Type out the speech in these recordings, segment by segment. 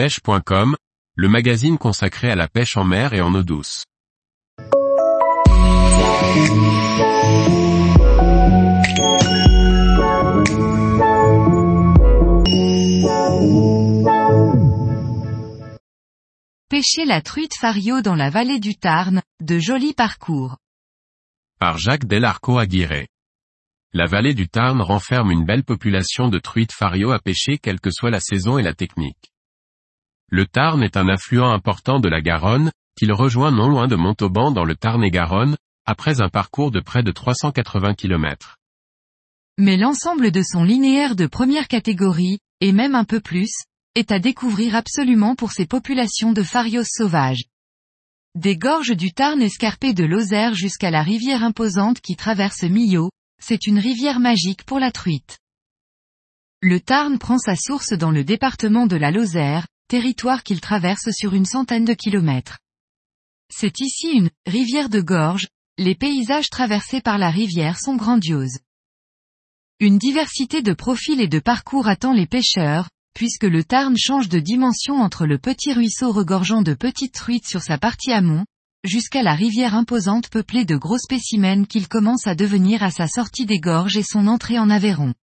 pêche.com, le magazine consacré à la pêche en mer et en eau douce. Pêcher la truite fario dans la vallée du Tarn, de jolis parcours. Par Jacques Delarco Aguirre. La vallée du Tarn renferme une belle population de truites fario à pêcher quelle que soit la saison et la technique. Le Tarn est un affluent important de la Garonne, qu'il rejoint non loin de Montauban dans le Tarn-et-Garonne, après un parcours de près de 380 km. Mais l'ensemble de son linéaire de première catégorie, et même un peu plus, est à découvrir absolument pour ses populations de farios sauvages. Des gorges du Tarn escarpées de Lozère jusqu'à la rivière imposante qui traverse Millau, c'est une rivière magique pour la truite. Le Tarn prend sa source dans le département de la Lozère, territoire qu'il traverse sur une centaine de kilomètres. C'est ici une rivière de gorge, les paysages traversés par la rivière sont grandioses. Une diversité de profils et de parcours attend les pêcheurs, puisque le Tarn change de dimension entre le petit ruisseau regorgeant de petites truites sur sa partie amont, jusqu'à la rivière imposante peuplée de gros spécimens qu'il commence à devenir à sa sortie des gorges et son entrée en Aveyron.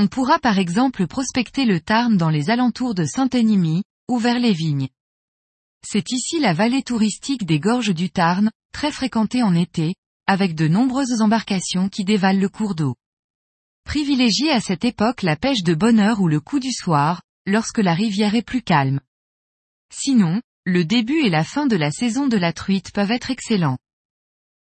On pourra par exemple prospecter le Tarn dans les alentours de Saint-Enimy, ou vers les vignes. C'est ici la vallée touristique des gorges du Tarn, très fréquentée en été, avec de nombreuses embarcations qui dévalent le cours d'eau. Privilégiez à cette époque la pêche de bonne heure ou le coup du soir, lorsque la rivière est plus calme. Sinon, le début et la fin de la saison de la truite peuvent être excellents.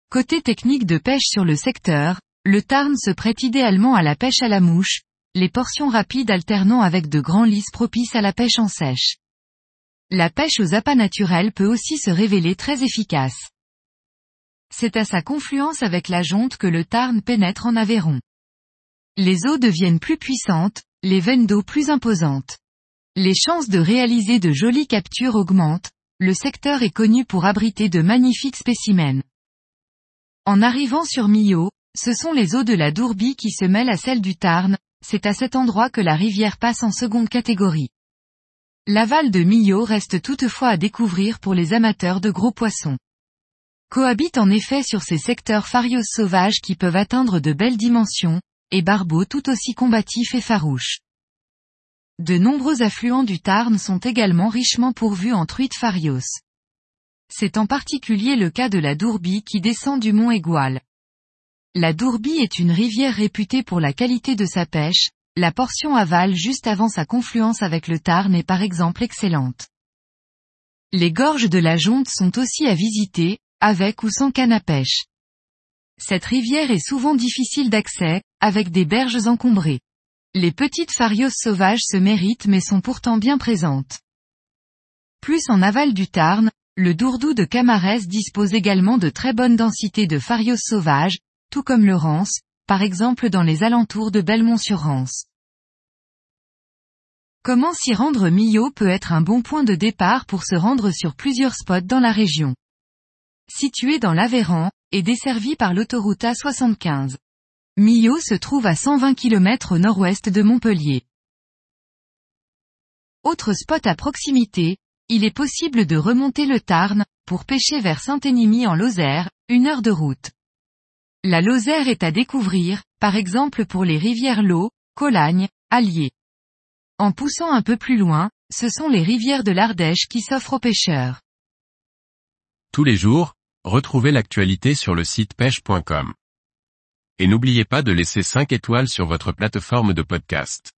Côté technique de pêche sur le secteur, le Tarn se prête idéalement à la pêche à la mouche, les portions rapides alternant avec de grands lys propices à la pêche en sèche. La pêche aux appâts naturels peut aussi se révéler très efficace. C'est à sa confluence avec la Jonte que le Tarn pénètre en Aveyron. Les eaux deviennent plus puissantes, les veines d'eau plus imposantes. Les chances de réaliser de jolies captures augmentent, le secteur est connu pour abriter de magnifiques spécimens. En arrivant sur Millau, ce sont les eaux de la Dourbie qui se mêlent à celles du Tarn, c'est à cet endroit que la rivière passe en seconde catégorie. L'aval de Millau reste toutefois à découvrir pour les amateurs de gros poissons. Cohabitent en effet sur ces secteurs farios sauvages qui peuvent atteindre de belles dimensions, et barbeaux tout aussi combatifs et farouches. De nombreux affluents du Tarn sont également richement pourvus en truites farios. C'est en particulier le cas de la Dourbie qui descend du mont Égual. La Dourbie est une rivière réputée pour la qualité de sa pêche, la portion aval juste avant sa confluence avec le Tarn est par exemple excellente. Les gorges de la Jonte sont aussi à visiter, avec ou sans canne à pêche. Cette rivière est souvent difficile d'accès, avec des berges encombrées. Les petites farios sauvages se méritent mais sont pourtant bien présentes. Plus en aval du Tarn, le Dourdou de Camarès dispose également de très bonnes densités de farios sauvages, tout comme le Rance, par exemple dans les alentours de Belmont-sur-Rance. Comment s'y rendre Millau peut être un bon point de départ pour se rendre sur plusieurs spots dans la région. Situé dans l'Aveyron, et desservi par l'autoroute A75. Millau se trouve à 120 km au nord-ouest de Montpellier. Autre spot à proximité, il est possible de remonter le Tarn, pour pêcher vers Saint-Enimy en Lozère, une heure de route. La Lozère est à découvrir, par exemple pour les rivières Lot, Colagne, Allier. En poussant un peu plus loin, ce sont les rivières de l'Ardèche qui s'offrent aux pêcheurs. Tous les jours, retrouvez l'actualité sur le site pêche.com. Et n'oubliez pas de laisser 5 étoiles sur votre plateforme de podcast.